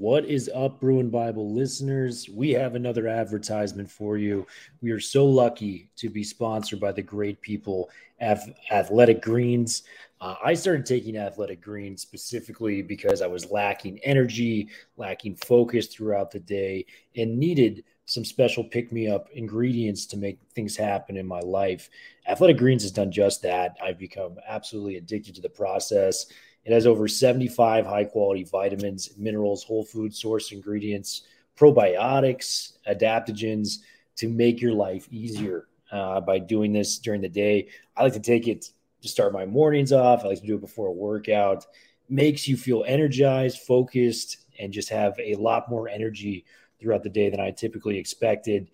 What is up, Bruin Bible listeners? We have another advertisement for you. We are so lucky to be sponsored by the great people at Athletic Greens. Uh, I started taking Athletic Greens specifically because I was lacking energy, lacking focus throughout the day, and needed some special pick me up ingredients to make things happen in my life. Athletic Greens has done just that. I've become absolutely addicted to the process. It has over 75 high quality vitamins, minerals, whole food source ingredients, probiotics, adaptogens to make your life easier uh, by doing this during the day. I like to take it to start my mornings off. I like to do it before a workout. Makes you feel energized, focused, and just have a lot more energy throughout the day than I typically expected.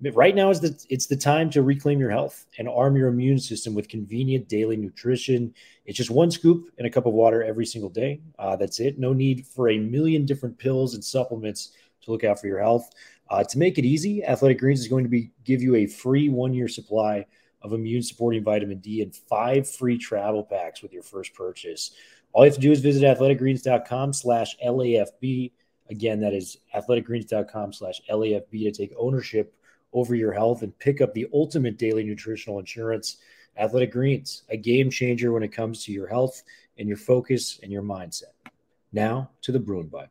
Right now is the it's the time to reclaim your health and arm your immune system with convenient daily nutrition. It's just one scoop and a cup of water every single day. Uh, that's it. No need for a million different pills and supplements to look out for your health. Uh, to make it easy, Athletic Greens is going to be give you a free one year supply of immune supporting vitamin D and five free travel packs with your first purchase. All you have to do is visit athleticgreens.com slash LAFB. Again, that is athleticgreens.com slash LAFB to take ownership over your health and pick up the ultimate daily nutritional insurance. Athletic Greens, a game changer when it comes to your health and your focus and your mindset. Now to the Bruin Bible.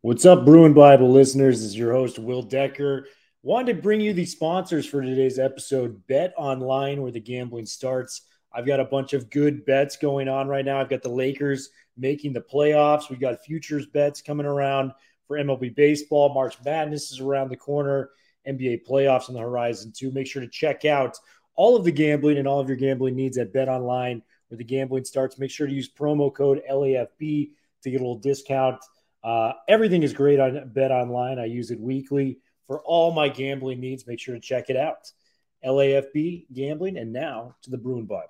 What's up, Bruin Bible listeners? This is your host, Will Decker. Wanted to bring you the sponsors for today's episode Bet Online, where the gambling starts. I've got a bunch of good bets going on right now. I've got the Lakers making the playoffs. We got futures bets coming around for MLB baseball. March Madness is around the corner. NBA playoffs on the horizon too. Make sure to check out all of the gambling and all of your gambling needs at Bet Online, where the gambling starts. Make sure to use promo code LAFB to get a little discount. Uh, everything is great on Bet Online. I use it weekly for all my gambling needs. Make sure to check it out. LAFB gambling, and now to the Bruin Bible.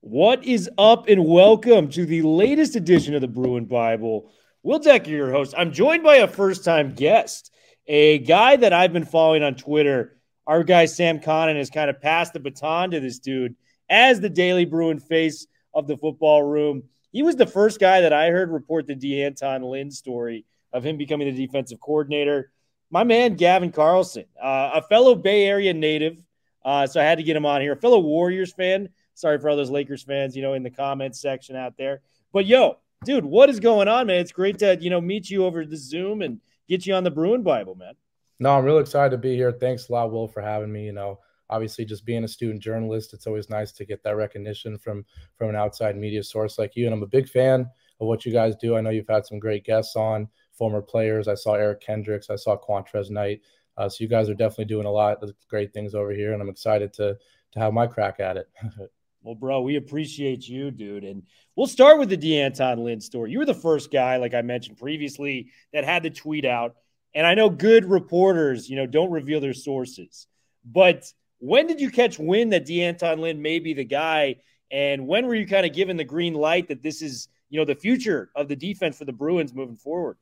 What is up, and welcome to the latest edition of the Bruin Bible. Will Decker, your host. I'm joined by a first time guest, a guy that I've been following on Twitter. Our guy, Sam Connon, has kind of passed the baton to this dude as the Daily Bruin face of the football room. He was the first guy that I heard report the D'Anton Lynn story of him becoming the defensive coordinator. My man, Gavin Carlson, uh, a fellow Bay Area native. Uh, so I had to get him on here. A fellow Warriors fan. Sorry for all those Lakers fans, you know, in the comments section out there. But yo, dude, what is going on, man? It's great to you know meet you over the Zoom and get you on the Bruin Bible, man. No, I'm really excited to be here. Thanks a lot, Will, for having me. You know, obviously, just being a student journalist, it's always nice to get that recognition from from an outside media source like you. And I'm a big fan of what you guys do. I know you've had some great guests on, former players. I saw Eric Kendricks. I saw Qwuantrezz Knight. Uh, so you guys are definitely doing a lot of great things over here, and I'm excited to to have my crack at it. Well, bro, we appreciate you, dude. And we'll start with the D'Anton Lynn story. You were the first guy, like I mentioned previously, that had the tweet out. And I know good reporters, you know, don't reveal their sources. But when did you catch wind that D'Anton Lynn may be the guy? And when were you kind of given the green light that this is, you know, the future of the defense for the Bruins moving forward?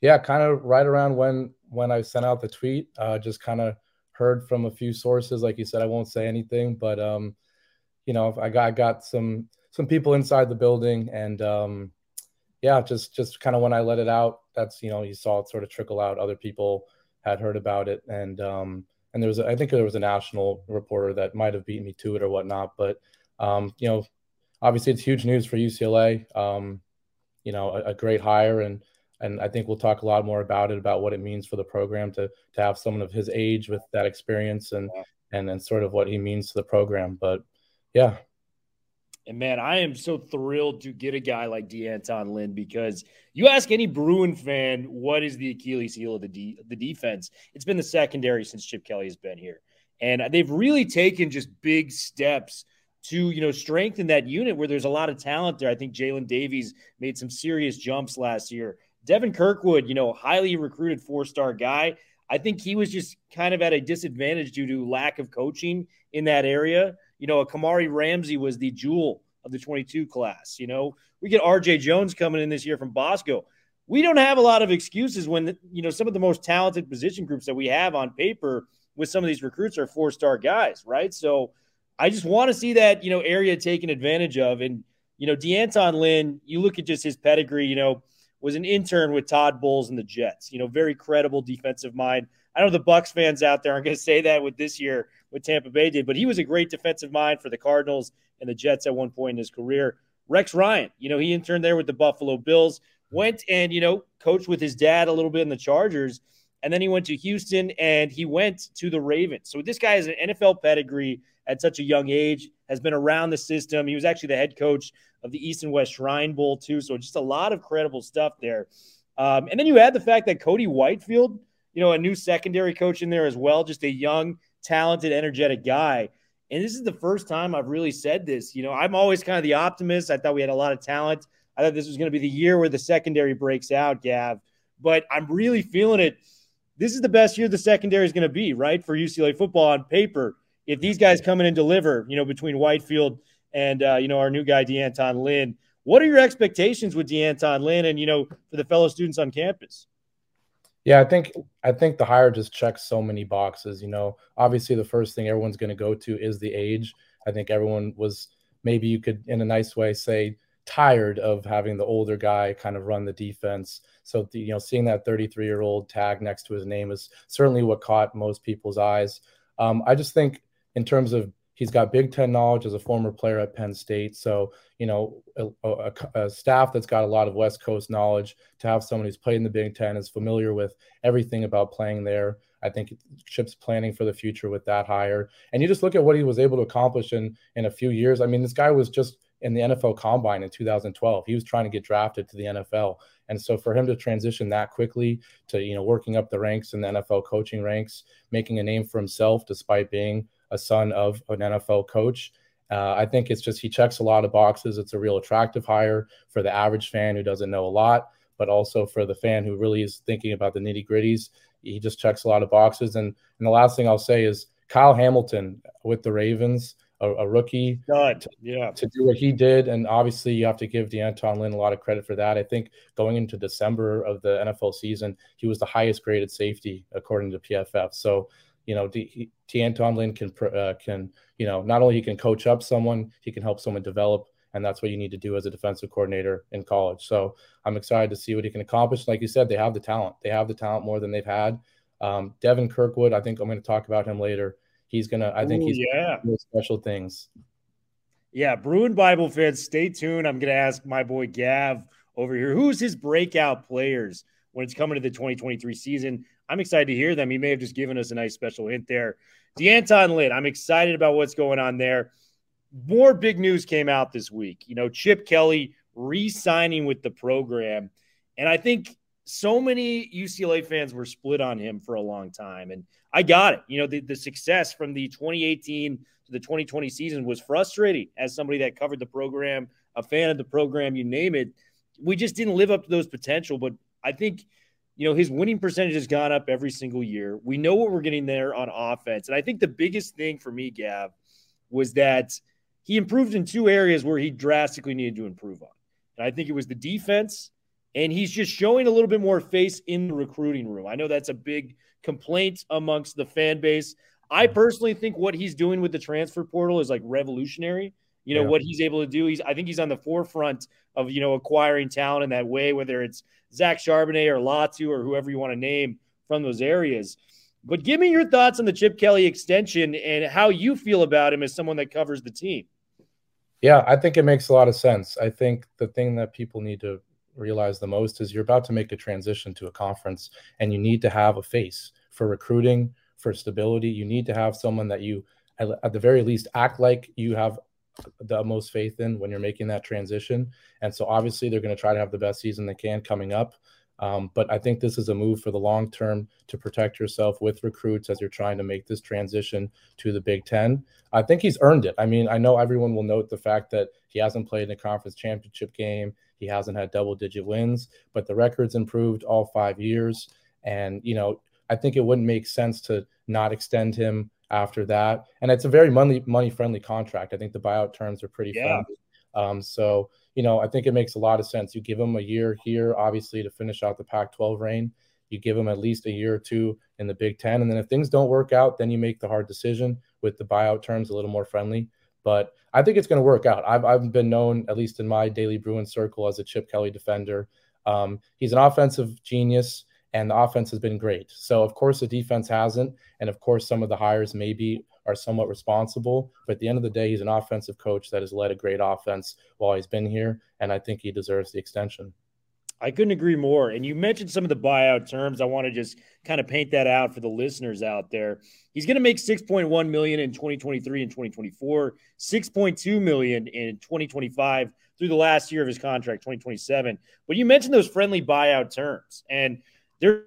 Yeah, kind of right around when when I sent out the tweet. Uh, just kind of heard from a few sources. Like you said, I won't say anything, but um, you know, I got I got some some people inside the building, and um, yeah, just just kind of when I let it out, that's you know, you saw it sort of trickle out. Other people had heard about it, and um, and there was a, I think there was a national reporter that might have beaten me to it or whatnot, but um, you know, obviously it's huge news for UCLA. Um, you know, a, a great hire and and I think we'll talk a lot more about it about what it means for the program to to have someone of his age with that experience and yeah. and then sort of what he means to the program. But yeah. And man, I am so thrilled to get a guy like D'Anton Lynn because you ask any Bruin fan what is the Achilles heel of the de- the defense, it's been the secondary since Chip Kelly has been here, and they've really taken just big steps to you know strengthen that unit where there's a lot of talent there. I think Jaylin Davies made some serious jumps last year. Devin Kirkwood, you know, highly recruited four star guy. I think he was just kind of at a disadvantage due to lack of coaching in that area. You know, a Kamari Ramsey was the jewel of the 22 class. You know, we get RJ Jones coming in this year from Bosco. We don't have a lot of excuses when, you know, some of the most talented position groups that we have on paper with some of these recruits are four star guys, right? So I just want to see that, you know, area taken advantage of. And, you know, D'Anton Lynn, you look at just his pedigree, you know, was an intern with Todd Bowles and the Jets. You know, very credible defensive mind. I know the Bucks fans out there aren't going to say that with this year what Tampa Bay did, but he was a great defensive mind for the Cardinals and the Jets at one point in his career. Rex Ryan, you know, he interned there with the Buffalo Bills, went and, you know, coached with his dad a little bit in the Chargers. And then he went to Houston and he went to the Ravens. So this guy has an NFL pedigree at such a young age, has been around the system. He was actually the head coach of the East and West Shrine Bowl, too. So just a lot of credible stuff there. Um, and then you add the fact that Cody Whitefield, you know, a new secondary coach in there as well, just a young, talented, energetic guy. And this is the first time I've really said this. You know, I'm always kind of the optimist. I thought we had a lot of talent. I thought this was going to be the year where the secondary breaks out, Gav. But I'm really feeling it. This is the best year the secondary is going to be, right? For UCLA football on paper. If these guys come in and deliver, you know, between Whitefield and, uh, you know, our new guy, D'Anton Lynn, what are your expectations with D'Anton Lynn and, you know, for the fellow students on campus? Yeah, I think I think the hire just checks so many boxes. You know, obviously the first thing everyone's going to go to is the age. I think everyone was maybe you could, in a nice way, say tired of having the older guy kind of run the defense. So you know, seeing that 33 year old tag next to his name is certainly what caught most people's eyes. Um, I just think in terms of He's got Big Ten knowledge as a former player at Penn State. So, you know, a, a, a, staff that's got a lot of West Coast knowledge to have someone who's played in the Big Ten is familiar with everything about playing there. I think Chip's planning for the future with that hire. And you just look at what he was able to accomplish in in a few years. I mean, this guy was just in the NFL combine in 2012. He was trying to get drafted to the NFL. And so for him to transition that quickly to, you know, working up the ranks in the NFL coaching ranks, making a name for himself despite being a son of an NFL coach. Uh, I think it's just he checks a lot of boxes. It's a real attractive hire for the average fan who doesn't know a lot, but also for the fan who really is thinking about the nitty gritties. He just checks a lot of boxes. And, and the last thing I'll say is Kyle Hamilton with the Ravens, a, a rookie, to, yeah, to do what he did. And obviously, you have to give D'Anton Lynn a lot of credit for that. I think going into December of the NFL season, he was the highest graded safety according to PFF. So you know, D, D'Anton Lynn can uh, can you know not only he can coach up someone, he can help someone develop, and that's what you need to do as a defensive coordinator in college. So I'm excited to see what he can accomplish. Like you said, they have the talent. They have the talent more than they've had. Um, Devin Kirkwood, I think I'm going to talk about him later. He's gonna. I think Ooh, he's yeah special things. Yeah, Bruin Bible fans, stay tuned. I'm going to ask my boy Gav over here who's his breakout players when it's coming to the 2023 season. I'm excited to hear them. He may have just given us a nice special hint there. D'Anton Lynn, I'm excited about what's going on there. More big news came out this week. You know, Chip Kelly re signing with the program. And I think so many UCLA fans were split on him for a long time. And I got it. You know, the, the success from the 2018 to the 2020 season was frustrating as somebody that covered the program, a fan of the program, you name it. We just didn't live up to those potential. But I think you know, his winning percentage has gone up every single year. We know what we're getting there on offense. And I think the biggest thing for me, Gav, was that he improved in two areas where he drastically needed to improve on. And I think it was the defense, and he's just showing a little bit more face in the recruiting room. I know that's a big complaint amongst the fan base. I mm-hmm. personally think what he's doing with the transfer portal is like revolutionary. You know yeah. what he's able to do. He's I think he's on the forefront of you know acquiring talent in that way, whether it's Zach Charbonnet or Latu or whoever you want to name from those areas. But give me your thoughts on the Chip Kelly extension and how you feel about him as someone that covers the team. Yeah, I think it makes a lot of sense. I think the thing that people need to realize the most is you're about to make a transition to a conference and you need to have a face for recruiting, for stability. You need to have someone that you, at the very least, act like you have the most faith in when you're making that transition. And so obviously they're going to try to have the best season they can coming up. Um, but I think this is a move for the long term to protect yourself with recruits as you're trying to make this transition to the Big Ten. I think he's earned it. I mean, I know everyone will note the fact that he hasn't played in a conference championship game, he hasn't had double digit wins, but the record's improved all five years. And, you know, I think it wouldn't make sense to not extend him after that. And it's a very money money friendly contract. I think the buyout terms are pretty yeah. friendly. Um, so you know, I think it makes a lot of sense. You give him a year here, obviously, to finish out the Pac-12 reign. You give him at least a year or two in the Big Ten, and then if things don't work out, then you make the hard decision with the buyout terms a little more friendly. But I think it's going to work out. I've, I've been known, at least in my daily Bruin circle, as a Chip Kelly defender. Um, he's an offensive genius and the offense has been great. So of course the defense hasn't, and of course some of the hires maybe are somewhat responsible. But at the end of the day, he's an offensive coach that has led a great offense while he's been here, and I think he deserves the extension. I couldn't agree more. And you mentioned some of the buyout terms. I want to just kind of paint that out for the listeners out there. He's going to make 6.1 million in 2023 and 2024, 6.2 million in 2025 through the last year of his contract, 2027. But you mentioned those friendly buyout terms. And there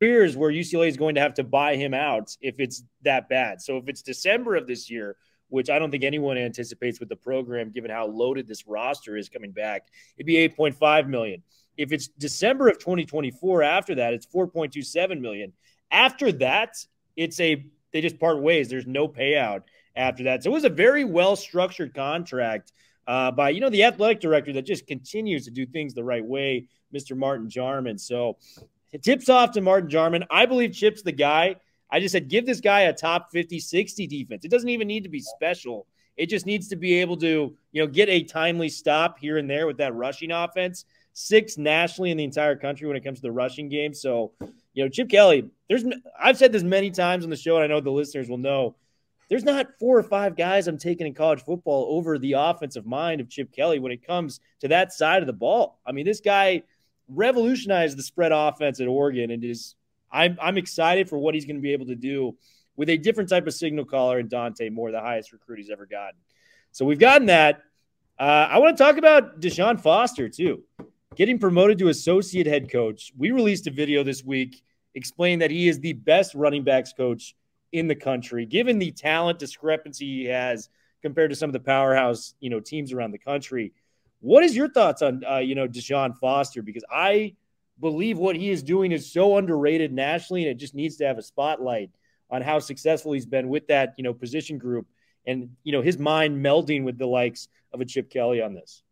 fears where UCLA is going to have to buy him out if it's that bad. So if it's December of this year, which I don't think anyone anticipates with the program, given how loaded this roster is coming back, it'd be 8.5 million. If it's December of 2024, after that, it's 4.27 million. After that, it's a they just part ways. There's no payout after that. So it was a very well structured contract uh, by you know the athletic director that just continues to do things the right way, Mr. Martin Jarmond. So tips off to Martin Jarmond. I believe Chip's the guy. I just said give this guy a top 50, 60 defense. It doesn't even need to be special. It just needs to be able to, you know, get a timely stop here and there with that rushing offense. Six nationally in the entire country when it comes to the rushing game. So, you know, Chip Kelly, there's I've said this many times on the show, and I know the listeners will know. There's not four or five guys I'm taking in college football over the offensive mind of Chip Kelly when it comes to that side of the ball. I mean, this guy revolutionized the spread offense at Oregon and is I'm I'm excited for what he's going to be able to do with a different type of signal caller and Dante Moore, the highest recruit he's ever gotten. So we've gotten that. Uh, I want to talk about Deshaun Foster too, getting promoted to associate head coach. We released a video this week explaining that he is the best running backs coach in the country, given the talent discrepancy he has compared to some of the powerhouse you know teams around the country. What is your thoughts on uh, you know Deshaun Foster? Because I believe what he is doing is so underrated nationally, and it just needs to have a spotlight on how successful he's been with that you know position group, and you know his mind melding with the likes of a Chip Kelly on this.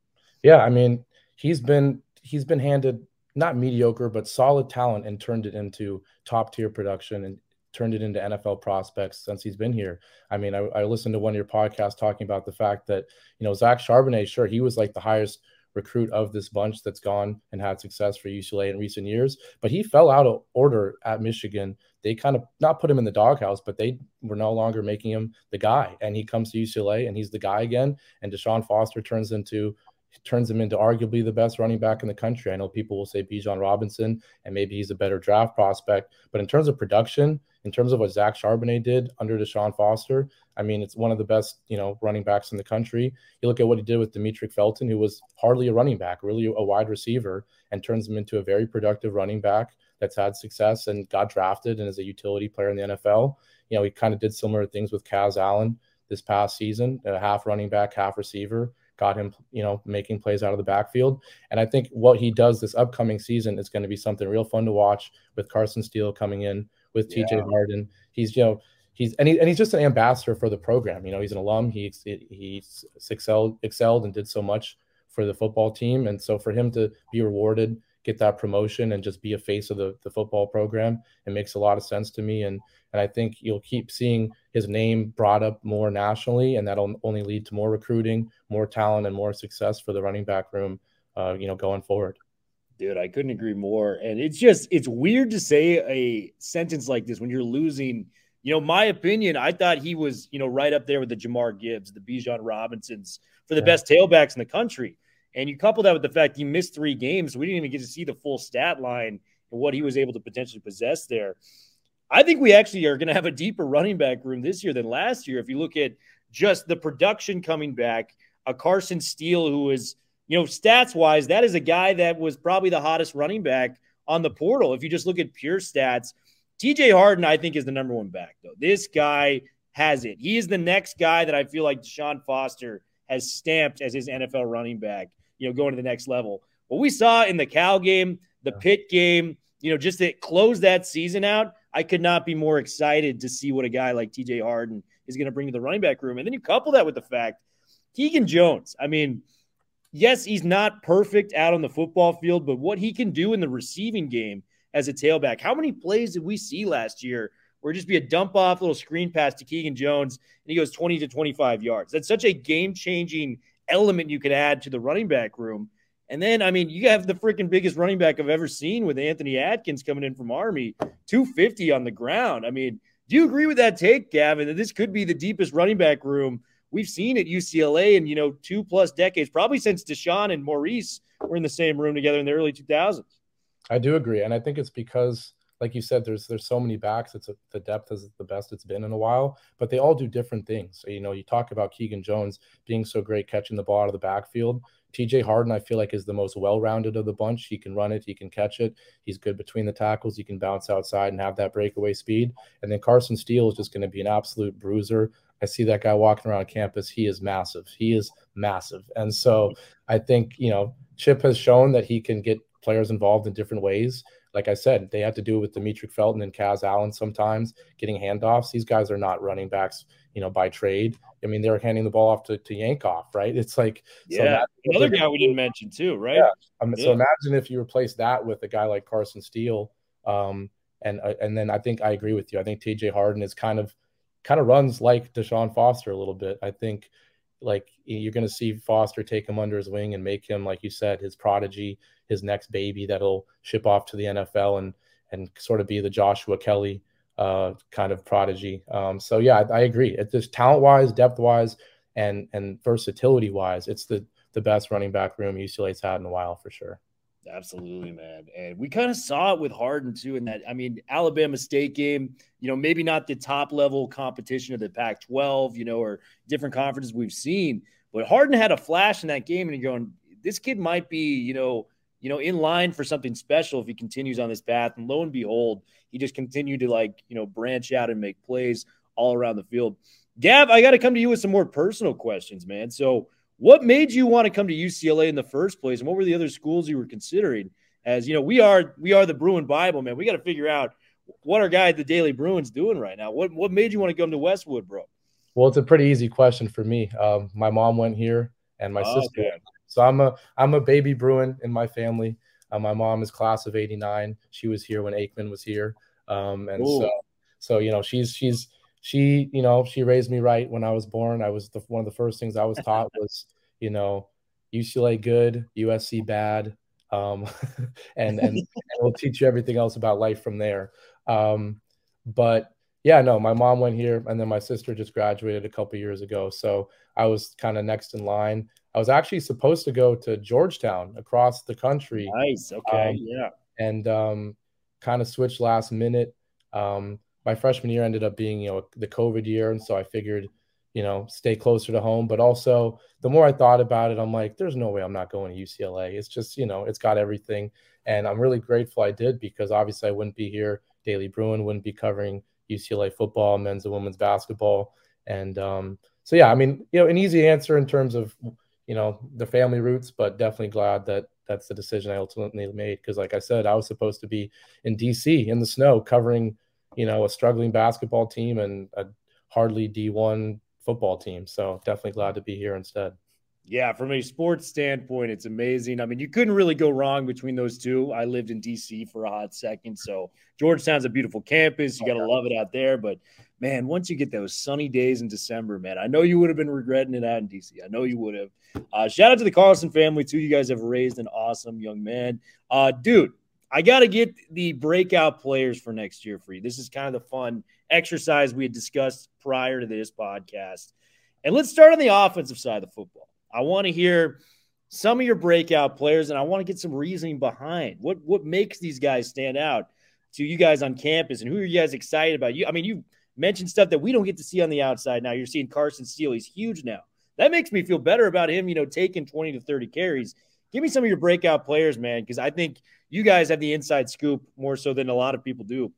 Yeah, I mean he's been he's been handed not mediocre but solid talent and turned it into top tier production and turned it into NFL prospects since he's been here. I mean, I, I, listened to one of your podcasts talking about the fact that, you know, Zach Charbonnet, sure, he was like the highest recruit of this bunch that's gone and had success for UCLA in recent years, but he fell out of order at Michigan. They kind of not put him in the doghouse, but they were no longer making him the guy. And he comes to UCLA and he's the guy again. And Deshaun Foster turns into turns him into arguably the best running back in the country. I know people will say Bijan Robinson, and maybe he's a better draft prospect. But in terms of production, in terms of what Zach Charbonnet did under Deshaun Foster, I mean, it's one of the best, you know, running backs in the country. You look at what he did with Demetric Felton, who was hardly a running back, really a wide receiver, and turns him into a very productive running back that's had success and got drafted and is a utility player in the NFL. You know, he kind of did similar things with Kaz Allen this past season, a half running back, half receiver got him, you know, making plays out of the backfield. And I think what he does this upcoming season is going to be something real fun to watch with Carson Steele coming in with TJ yeah. Harden. He's you know he's and, he, and he's just an ambassador for the program. You know, he's an alum. He he's excelled excelled and did so much for the football team, and so for him to be rewarded, get that promotion, and just be a face of the the football program, it makes a lot of sense to me. And and I think you'll keep seeing his name brought up more nationally, and that'll only lead to more recruiting, more talent, and more success for the running back room. Uh, you know, going forward. Dude, I couldn't agree more. And it's just it's weird to say a sentence like this when you're losing. You know, my opinion, I thought he was, you know, right up there with the Jahmyr Gibbs, the Bijan Robinsons for the yeah. best tailbacks in the country. And you couple that with the fact he missed three games, we didn't even get to see the full stat line and what he was able to potentially possess there. I think we actually are going to have a deeper running back room this year than last year. If you look at just the production coming back, a Carson Steele who is – you know, stats wise, that is a guy that was probably the hottest running back on the portal. If you just look at pure stats, TJ Harden, I think, is the number one back, though. This guy has it. He is the next guy that I feel like Deshaun Foster has stamped as his NFL running back, you know, going to the next level. What we saw in the Cal game, the Pitt game, you know, just to close that season out, I could not be more excited to see what a guy like TJ Harden is going to bring to the running back room. And then you couple that with the fact Keegan Jones, I mean, yes, he's not perfect out on the football field, but what he can do in the receiving game as a tailback, how many plays did we see last year where just be a dump off little screen pass to Keegan Jones and he goes 20 to 25 yards? That's such a game changing element you could add to the running back room. And then, I mean, you have the freaking biggest running back I've ever seen with Anthony Adkins coming in from Army, 250 on the ground. I mean, do you agree with that take, Gavin, that this could be the deepest running back room we've seen at UCLA in, you know, two plus decades, probably since Deshaun and Maurice were in the same room together in the early 2000s? I do agree. And I think it's because like you said, there's there's so many backs. It's a, the depth is the best it's been in a while, but they all do different things. So, you know, you talk about Keegan Jones being so great catching the ball out of the backfield. TJ Harden, I feel like, is the most well-rounded of the bunch. He can run it, he can catch it, he's good between the tackles, he can bounce outside and have that breakaway speed. And then Carson Steele is just going to be an absolute bruiser. I see that guy walking around campus. He is massive. He is massive. And so I think, you know, Chip has shown that he can get players involved in different ways like I said, they had to do it with Demetric Felton and Kaz Allen sometimes getting handoffs. These guys are not running backs, you know, by trade. I mean, they're handing the ball off to, to Yankoff, right? It's like, yeah, so another guy we didn't mention too, right? Yeah. Um, yeah. So imagine if you replace that with a guy like Carson Steele. Um, and, uh, and then I think I agree with you. I think TJ Harden is kind of, kind of runs like Deshaun Foster a little bit. I think like you're going to see Foster take him under his wing and make him, like you said, his prodigy, his next baby that'll ship off to the NFL and and sort of be the Joshua Kelly uh, kind of prodigy. Um, so yeah, I, I agree. It's just talent wise, depth wise, and and versatility wise, it's the the best running back room UCLA's had in a while for sure. Absolutely, man. And we kind of saw it with Harden too. In that, I mean, Alabama State game, you know, maybe not the top level competition of the Pac 12, you know, or different conferences we've seen, but Harden had a flash in that game and you're going, this kid might be, you know, you know, in line for something special if he continues on this path. And lo and behold, he just continued to like, you know, branch out and make plays all around the field. Gav, I got to come to you with some more personal questions, man. So, what made you want to come to UCLA in the first place, and what were the other schools you were considering? As you know, we are we are the Bruin Bible, man. We got to figure out what our guy at the Daily Bruins doing right now. What what made you want to come to Westwood, bro? Well, it's a pretty easy question for me. Um, my mom went here, and my oh, sister. Okay. So I'm a I'm a baby Bruin in my family. Uh, my mom is class of '89. She was here when Aikman was here, um, and Ooh. so so you know she's she's she, you know, she raised me right when I was born. I was the, one of the first things I was taught was, you know, UCLA good, USC bad, um, and, and, and we'll teach you everything else about life from there. Um, but yeah, no, my mom went here, and then my sister just graduated a couple years ago, so I was kind of next in line. I was actually supposed to go to Georgetown across the country. Nice. Okay. Um, yeah. And um, kind of switched last minute. Um, my freshman year ended up being you know the COVID year, and so I figured you know stay closer to home. But also, the more I thought about it, I'm like, there's no way I'm not going to UCLA. It's just you know it's got everything, and I'm really grateful I did because obviously I wouldn't be here. Daily Bruin wouldn't be covering UCLA football, men's and women's basketball, and um, so yeah, I mean you know an easy answer in terms of you know the family roots, but definitely glad that that's the decision I ultimately made because like I said, I was supposed to be in DC in the snow covering you know, a struggling basketball team and a hardly D1 football team. So definitely glad to be here instead. Yeah, from a sports standpoint, it's amazing. I mean, you couldn't really go wrong between those two. I lived in DC for a hot second. So Georgetown's a beautiful campus. You got to love it out there. But man, once you get those sunny days in December, man, I know you would have been regretting it out in DC. I know you would have. Uh, shout out to the Carlson family, too. You guys have raised an awesome young man. Uh, dude, I got to get the breakout players for next year for you. This is kind of the fun exercise we had discussed prior to this podcast. And let's start on the offensive side of the football. I want to hear some of your breakout players, and I want to get some reasoning behind what what makes these guys stand out to you guys on campus, and who are you guys excited about? You, I mean, you mentioned stuff that we don't get to see on the outside. Now you're seeing Carson Steele; he's huge now. That makes me feel better about him. You know, taking twenty to thirty carries give me some of your breakout players, man, because I think you guys have the inside scoop more so than a lot of people do.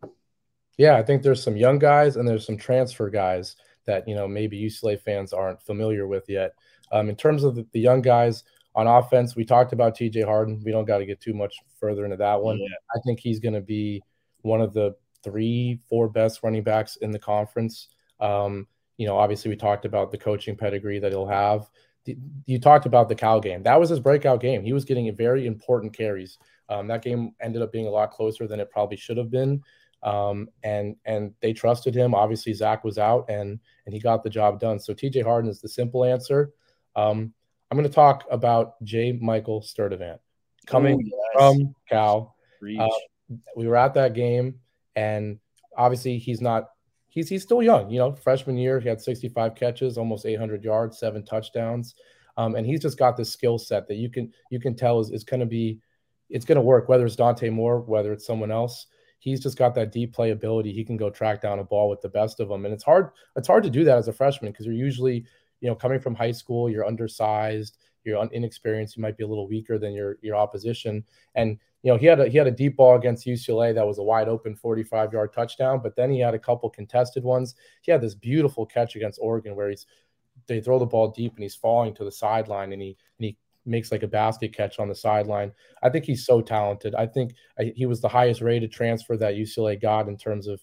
Yeah, I think there's some young guys and there's some transfer guys that you know maybe UCLA fans aren't familiar with yet. Um, in terms of the, the, young guys on offense, we talked about TJ Harden. We don't got to get too much further into that one. Yeah. I think he's going to be one of the three, four best running backs in the conference. Um, you know, obviously we talked about the coaching pedigree that he'll have. You talked about the Cal game. That was his breakout game. He was getting very important carries. Um, that game ended up being a lot closer than it probably should have been. Um, and and they trusted him. Obviously, Zach was out, and and he got the job done. So T.J. Harden is the simple answer. Um, I'm going to talk about J. Michael Sturdivant coming Ooh, yes. from Cal. Uh, we were at that game, and obviously he's not. He's he's still young. You know, freshman year he had 65 catches, almost 800 yards, seven touchdowns, um, and he's just got this skill set that you can you can tell is, is going to be it's going to work. Whether it's Dante Moore, whether it's someone else he's just got that deep play ability. He can go track down a ball with the best of them, and it's hard. It's hard to do that as a freshman because you're usually, you know, coming from high school, you're undersized, you're inexperienced, you might be a little weaker than your your opposition. And you know, he had a he had a deep ball against UCLA that was a wide open 45 yard touchdown, but then he had a couple contested ones. He had this beautiful catch against Oregon where he's they throw the ball deep and he's falling to the sideline and he and he makes like a basket catch on the sideline. I think he's so talented. I think he was the highest rated transfer that UCLA got in terms of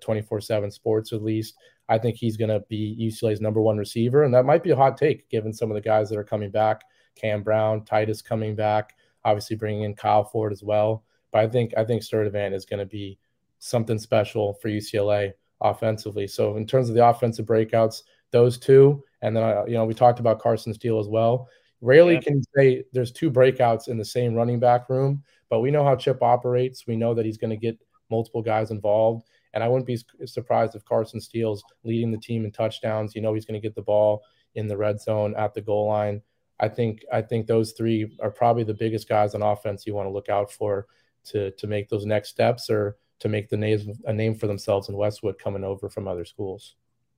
24 uh, 7 sports, at least. I think he's going to be UCLA's number one receiver. And that might be a hot take given some of the guys that are coming back Cam Brown, Titus coming back, obviously bringing in Kyle Ford as well. But I think I think Sturdivant is going to be something special for UCLA offensively. So in terms of the offensive breakouts, those two, and then uh, you know we talked about Carson Steele as well. Rarely yeah. can you say there's two breakouts in the same running back room, but we know how Chip operates. We know that he's going to get multiple guys involved. And I wouldn't be surprised if Carson Steele's leading the team in touchdowns. You know, he's going to get the ball in the red zone at the goal line. I think I think those three are probably the biggest guys on offense you want to look out for to to make those next steps or to make the name a name for themselves in Westwood coming over from other schools.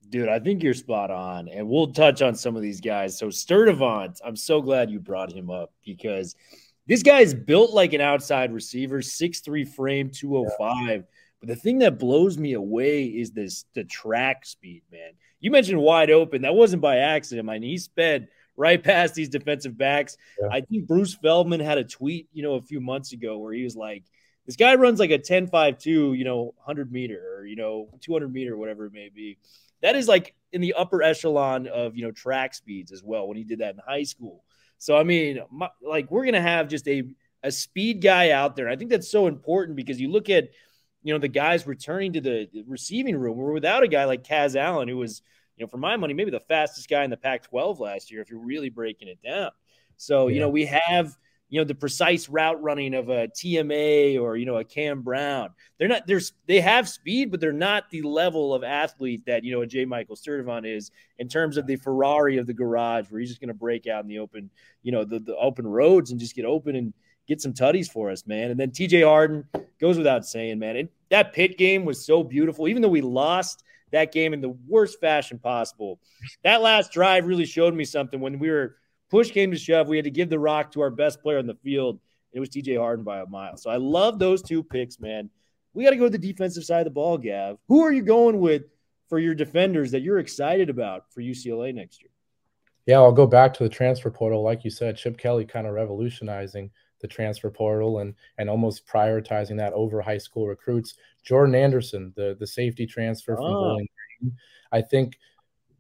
Dude, I think you're spot on. And we'll touch on some of these guys. So Sturdivant, I'm so glad you brought him up because this guy is built like an outside receiver, 6'3 frame, 205. Yeah. But the thing that blows me away is this the track speed, man. You mentioned wide open. That wasn't by accident. I mean, he sped right past these defensive backs. Yeah. I think Bruce Feldman had a tweet, you know, a few months ago where he was like, this guy runs like a 10 5 2, you know, 100 meter or, you know, 200 meter, whatever it may be that is like in the upper echelon of you know track speeds as well when he did that in high school. So I mean, my, like we're gonna have just a a speed guy out there. I think that's so important because you look at you know the guys returning to the receiving room. We're without a guy like Kaz Allen, who was you know for my money maybe the fastest guy in the Pac-12 last year if you're really breaking it down. So yeah. you know we have you know the precise route running of a TMA or you know a Cam Brown. They're not there's they have speed, but they're not the level of athlete that you know a J. Michael Sturdivant is in terms of the Ferrari of the garage, where he's just going to break out in the open, you know, the, the open roads and just get open and get some tutties for us, man. And then TJ Harden goes without saying, man. And that Pitt game was so beautiful, even though we lost that game in the worst fashion possible. That last drive really showed me something when we were push came to shove, we had to give the rock to our best player on the field. It was TJ Harden by a mile. So I love those two picks, man. We got to go to the defensive side of the ball, Gav. Who are you going with for your defenders that you're excited about for UCLA next year? Yeah, I'll go back to the transfer portal. Like you said, Chip Kelly kind of revolutionizing the transfer portal and and almost prioritizing that over high school recruits. Jordan Anderson, the the safety transfer from oh. Bowling Green. I think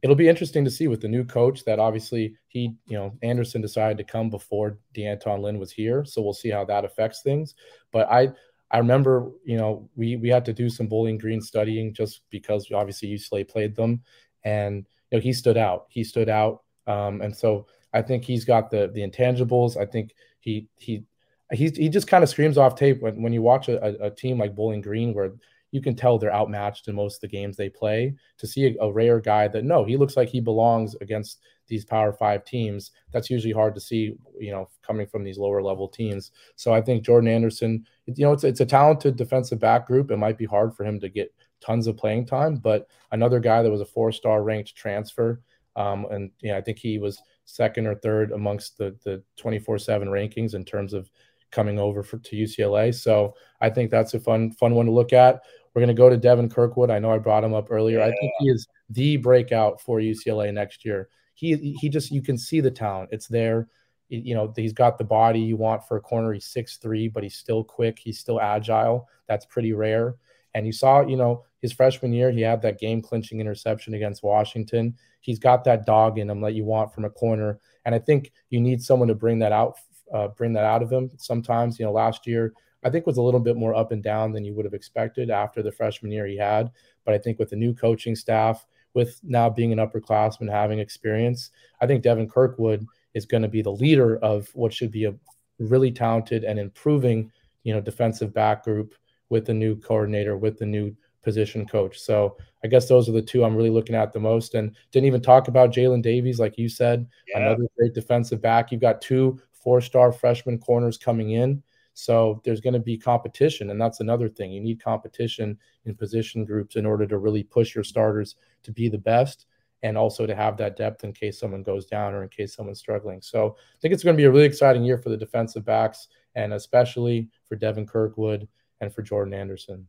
it'll be interesting to see with the new coach that obviously he, you know, Anderson decided to come before D'Anton Lynn was here. So we'll see how that affects things. But I I remember, you know, we we had to do some Bowling Green studying just because obviously UCLA played them, and you know he stood out. He stood out, um, and so I think he's got the the intangibles. I think he he he he just kind of screams off tape when when you watch a, a team like Bowling Green where you can tell they're outmatched in most of the games they play. To see a, a, rare guy that no, he looks like he belongs against these Power Five teams. That's usually hard to see, you know, coming from these lower level teams. So I think Jordan Anderson, you know, it's it's a talented defensive back group. It might be hard for him to get tons of playing time, but another guy that was a four star ranked transfer, um, and yeah, I think he was second or third amongst the the 24/7 rankings in terms of coming over for, to UCLA. So I think that's a fun fun one to look at. We're going to go to Devin Kirkwood. I know I brought him up earlier. Yeah. I think he is the breakout for UCLA next year. He he just you can see the talent. It's there. You know, he's got the body you want for a corner. He's six three, but he's still quick. He's still agile. That's pretty rare. And you saw, you know, his freshman year, he had that game clinching interception against Washington. He's got that dog in him that you want from a corner. And I think you need someone to bring that out, uh, bring that out of him. Sometimes, you know, last year I think was a little bit more up and down than you would have expected after the freshman year he had. But I think with the new coaching staff, with now being an upperclassman, having experience, I think Devin Kirkwood is going to be the leader of what should be a really talented and improving, you know, defensive back group with the new coordinator, with the new position coach. So I guess those are the two I'm really looking at the most. And didn't even talk about Jaylin Davies, like you said, yeah. another great defensive back. You've got two four-star freshman corners coming in. So there's going to be competition, and that's another thing. You need competition in position groups in order to really push your starters to be the best, and also to have that depth in case someone goes down or in case someone's struggling. So I think it's going to be a really exciting year for the defensive backs, and especially for Devin Kirkwood and for Jordan Anderson.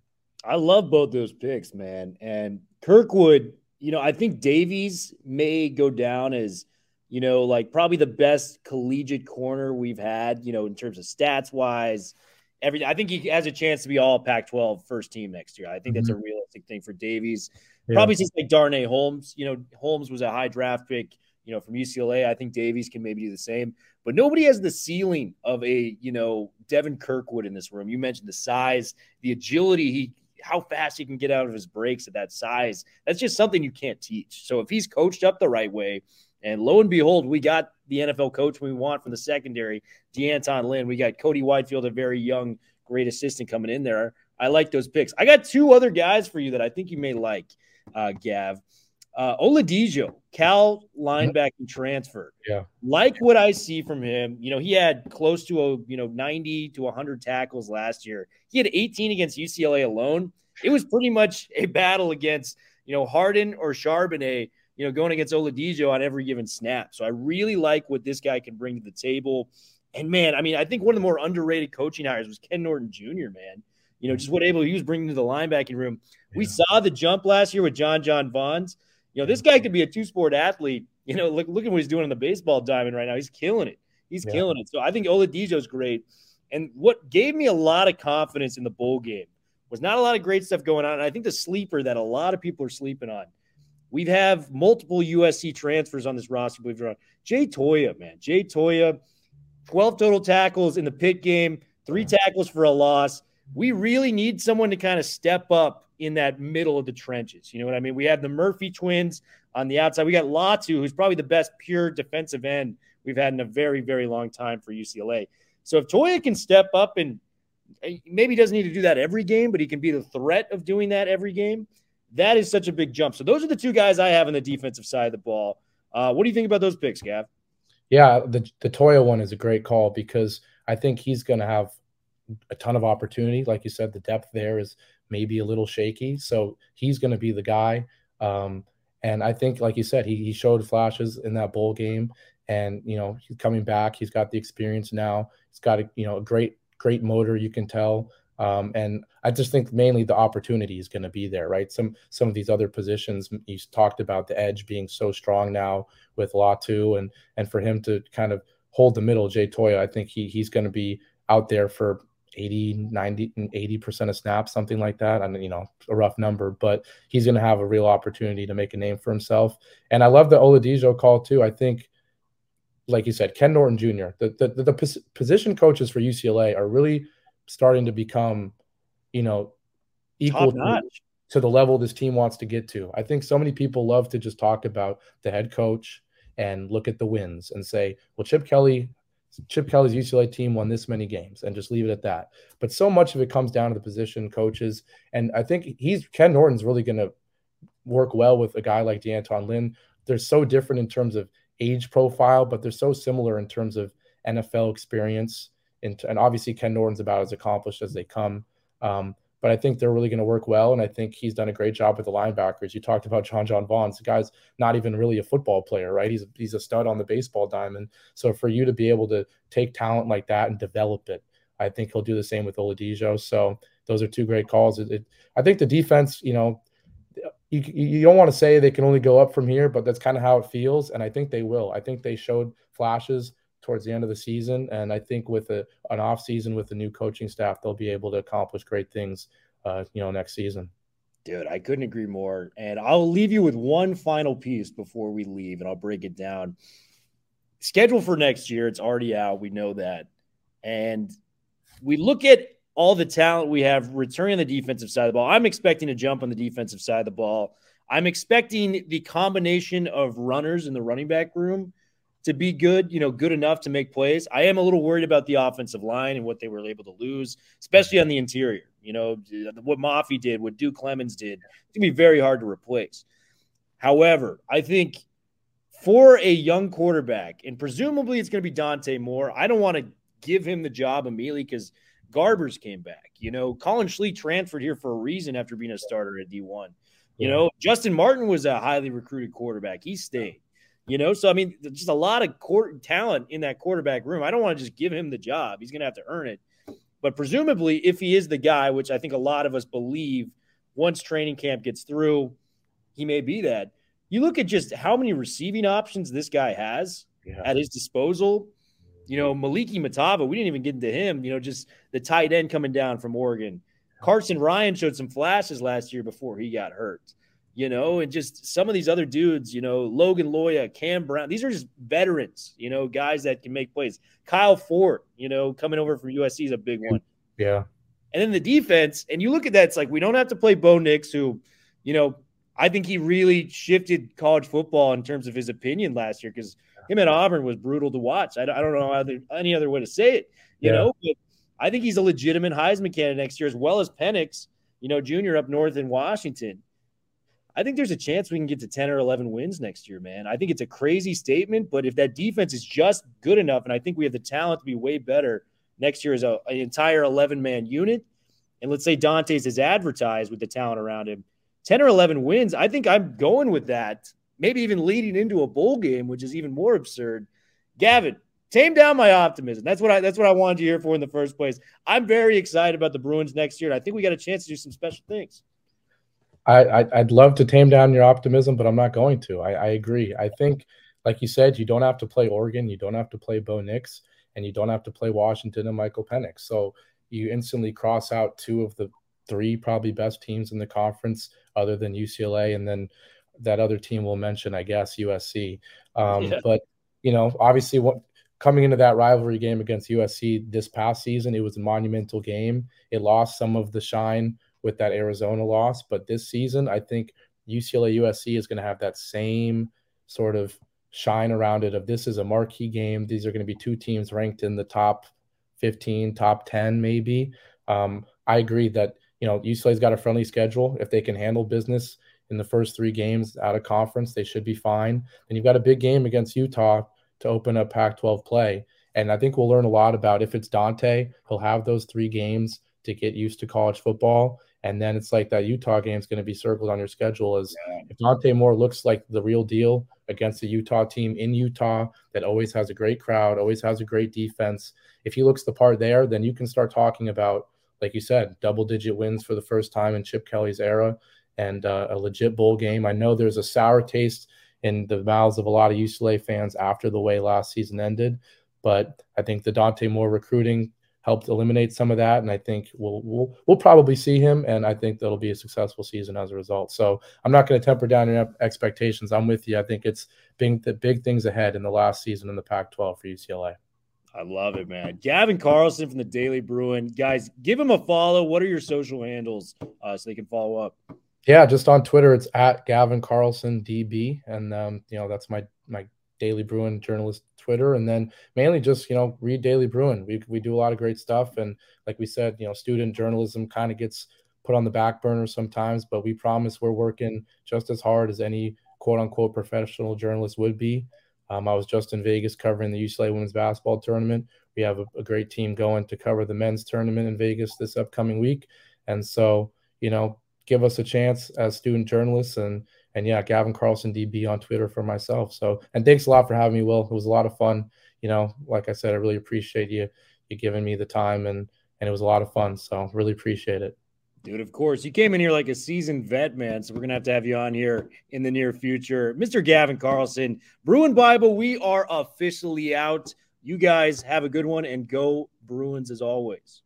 I love both those picks, man. And Kirkwood, you know, I think Davies may go down as – you know, like probably the best collegiate corner we've had, you know, in terms of stats wise, everything. I think he has a chance to be all Pac 12 first team next year. I think mm-hmm. that's a mm-hmm. realistic thing for Davies. Yeah. Probably just like Darnay Holmes. You know, Holmes was a high draft pick, you know, from UCLA. I think Davies can maybe do the same, but nobody has the ceiling of a, you know, Devin Kirkwood in this room. You mentioned the size, the agility he how fast he can get out of his breaks at that size. That's just something you can't teach. So if he's coached up the right way, and lo and behold, we got the NFL coach we want from the secondary, D'Anton Lynn. We got Cody Whitefield, a very young, great assistant coming in there. I like those picks. I got two other guys for you that I think you may like, uh, Gav. Uh, Oladejo, Cal linebacking transfer. Yeah. Like what I see from him, you know, he had close to a, you know, 90 to 100 tackles last year. He had 18 against UCLA alone. It was pretty much a battle against, you know, Harden or Charbonnet you know, going against Oladejo on every given snap. So I really like what this guy can bring to the table. And man, I mean, I think one of the more underrated coaching hires was Ken Norton Jr. Man, you know, just what able he was bringing to the linebacking room. Yeah. We saw the jump last year with John John Vaughns. You know, this guy could be a two sport athlete. You know, look look at what he's doing on the baseball diamond right now. He's killing it. He's yeah. killing it. So I think Oladejo's great. And what gave me a lot of confidence in the bowl game was not a lot of great stuff going on. And I think the sleeper that a lot of people are sleeping on we have multiple USC transfers on this roster, believe it or not. Jay Toia, man. Jay Toia, 12 total tackles in the Pitt game, three tackles for a loss. We really need someone to kind of step up in that middle of the trenches. You know what I mean? We have the Murphy twins on the outside. We got Latu, who's probably the best pure defensive end we've had in a very, very long time for UCLA. So if Toia can step up and eh, maybe doesn't need to do that every game, but he can be the threat of doing that every game – that is such a big jump. So those are the two guys I have on the defensive side of the ball. Uh, what do you think about those picks, Gav? Yeah, the the Toia one is a great call because I think he's going to have a ton of opportunity. Like you said, the depth there is maybe a little shaky, so he's going to be the guy. Um, and I think, like you said, he he showed flashes in that bowl game, and you know he's coming back. He's got the experience now. He's got a you know a great great motor. You can tell. Um, and I just think mainly the opportunity is going to be there, right? Some some of these other positions you talked about the edge being so strong now with Latu, and and for him to kind of hold the middle, Jay Toia, I think he he's going to be out there for 80, 90, 80% of snaps, something like that. I and you know, a rough number, but he's going to have a real opportunity to make a name for himself. And I love the Oladejo call too. I think, like you said, Ken Norton Jr., the, the, the, the position coaches for UCLA are really starting to become, you know, equal to, to, the level this team wants to get to. I think so many people love to just talk about the head coach and look at the wins and say, well, Chip Kelly, Chip Kelly's UCLA team won this many games and just leave it at that. But so much of it comes down to the position coaches. And I think he's Ken Norton's really going to work well with a guy like D'Anton Lynn. They're so different in terms of age profile, but they're so similar in terms of NFL experience and, and obviously Ken Norton's about as accomplished as they come. Um, but I think they're really going to work well. And I think he's done a great job with the linebackers. You talked about John John Vaughns. The guy's not even really a football player, right? He's he's a stud on the baseball diamond. So for you to be able to take talent like that and develop it, I think he'll do the same with Oladejo. So those are two great calls. It, it, I think the defense, you know, you, you don't want to say they can only go up from here, but that's kind of how it feels. And I think they will. I think they showed flashes towards the end of the season. And I think with a, an off season with the new coaching staff, they'll be able to accomplish great things, uh, you know, next season. Dude, I couldn't agree more. And I'll leave you with one final piece before we leave, and I'll break it down. Schedule for next year, it's already out. We know that. And we look at all the talent we have returning on the defensive side of the ball. I'm expecting a jump on the defensive side of the ball. I'm expecting the combination of runners in the running back room to be good, you know, good enough to make plays. I am a little worried about the offensive line and what they were able to lose, especially on the interior. You know, what Mafi did, what Duke Clemens did, it's going to be very hard to replace. However, I think for a young quarterback, and presumably it's going to be Dante Moore, I don't want to give him the job immediately because – Garbers came back. You know, Collin Schlee transferred here for a reason after being a starter at D1. You know, Justyn Martin was a highly recruited quarterback. He stayed. You know, so I mean, just a lot of court talent in that quarterback room. I don't want to just give him the job. He's going to have to earn it. But presumably, if he is the guy, which I think a lot of us believe, once training camp gets through, he may be that. You look at just how many receiving options this guy has yeah. at his disposal. You know, Moliki Matavao, we didn't even get into him. You know, just the tight end coming down from Oregon. Carsen Ryan showed some flashes last year before he got hurt. You know, and just some of these other dudes, you know, Logan Loya, Kam Brown, these are just veterans, you know, guys that can make plays. Kyle Ford, you know, coming over from USC is a big one. Yeah. And then the defense, and you look at that, it's like we don't have to play Bo Nix, who, you know, I think he really shifted college football in terms of his opinion last year because him at Auburn was brutal to watch. I, don't know other, any other way to say it, you yeah. know. But I think he's a legitimate Heisman candidate next year, as well as Penix, you know, junior up north in Washington. I think there's a chance we can get to 10 or 11 wins next year, man. I think it's a crazy statement, but if that defense is just good enough, and I think we have the talent to be way better next year as a, an entire 11 man unit, and let's say Dante's is advertised with the talent around him, 10 or 11 wins, I think I'm going with that maybe even leading into a bowl game, which is even more absurd. Gavin, tame down my optimism. That's what I that's what I wanted you here for in the first place. I'm very excited about the Bruins next year, and I think we got a chance to do some special things. I, I would love to tame down your optimism, but I'm not going to. I, I agree. I think, like you said, you don't have to play Oregon, you don't have to play Bo Nix, and you don't have to play Washington and Michael Penix. So you instantly cross out two of the three probably best teams in the conference, other than UCLA, and then that other team we'll mention, I guess, USC. Um, yeah. But you know, obviously, what coming into that rivalry game against USC this past season, it was a monumental game. It lost some of the shine with that Arizona loss, but this season, I think UCLA USC is going to have that same sort of shine around it. Of this is a marquee game. These are going to be two teams ranked in the top 15, top 10, maybe. Um, I agree that you know UCLA's got a friendly schedule. If they can handle business in the first three games out of conference. They should be fine. Then you've got a big game against Utah to open up Pac 12 play. And I think we'll learn a lot about if it's Dante, he'll have those three games to get used to college football. And then it's like that Utah game is going to be circled on your schedule as yeah. if Dante Moore looks like the real deal against the Utah team in Utah that always has a great crowd, always has a great defense. If he looks the part there, then you can start talking about, like you said, double digit wins for the first time in Chip Kelly's era and uh, a legit bowl game. I know there's a sour taste in the mouths of a lot of UCLA fans after the way last season ended, but I think the Dante Moore recruiting helped eliminate some of that, and I think we'll we'll we'll probably see him, and I think that'll be a successful season as a result. So I'm not going to temper down your expectations. I'm with you. I think it's being the big things ahead in the last season in the Pac-12 for UCLA. I love it, man. Gavin Carlson from the Daily Bruin. Guys, give him a follow. What are your social handles uh, so they can follow up? Yeah, just on Twitter, it's at Gavin Carlson DB, and um, you know that's my my Daily Bruin journalist Twitter, and then mainly just you know read Daily Bruin. We we do a lot of great stuff, and like we said, you know, student journalism kind of gets put on the back burner sometimes, but we promise we're working just as hard as any quote unquote professional journalist would be. Um, I was just in Vegas covering the UCLA women's basketball tournament. We have a, a great team going to cover the men's tournament in Vegas this upcoming week And so, you know, give us a chance as student journalists and and yeah, Gavin Carlson DB on Twitter for myself. So and thanks a lot for having me, Will. It was a lot of fun. You know, like I said, I really appreciate you you giving me the time and and it was a lot of fun. So really appreciate it. Dude, of course. You came in here like a seasoned vet, man. So we're going to have to have you on here in the near future. Mr. Gavin Carlson, Bruin Bible, we are officially out. You guys have a good one and go Bruins as always.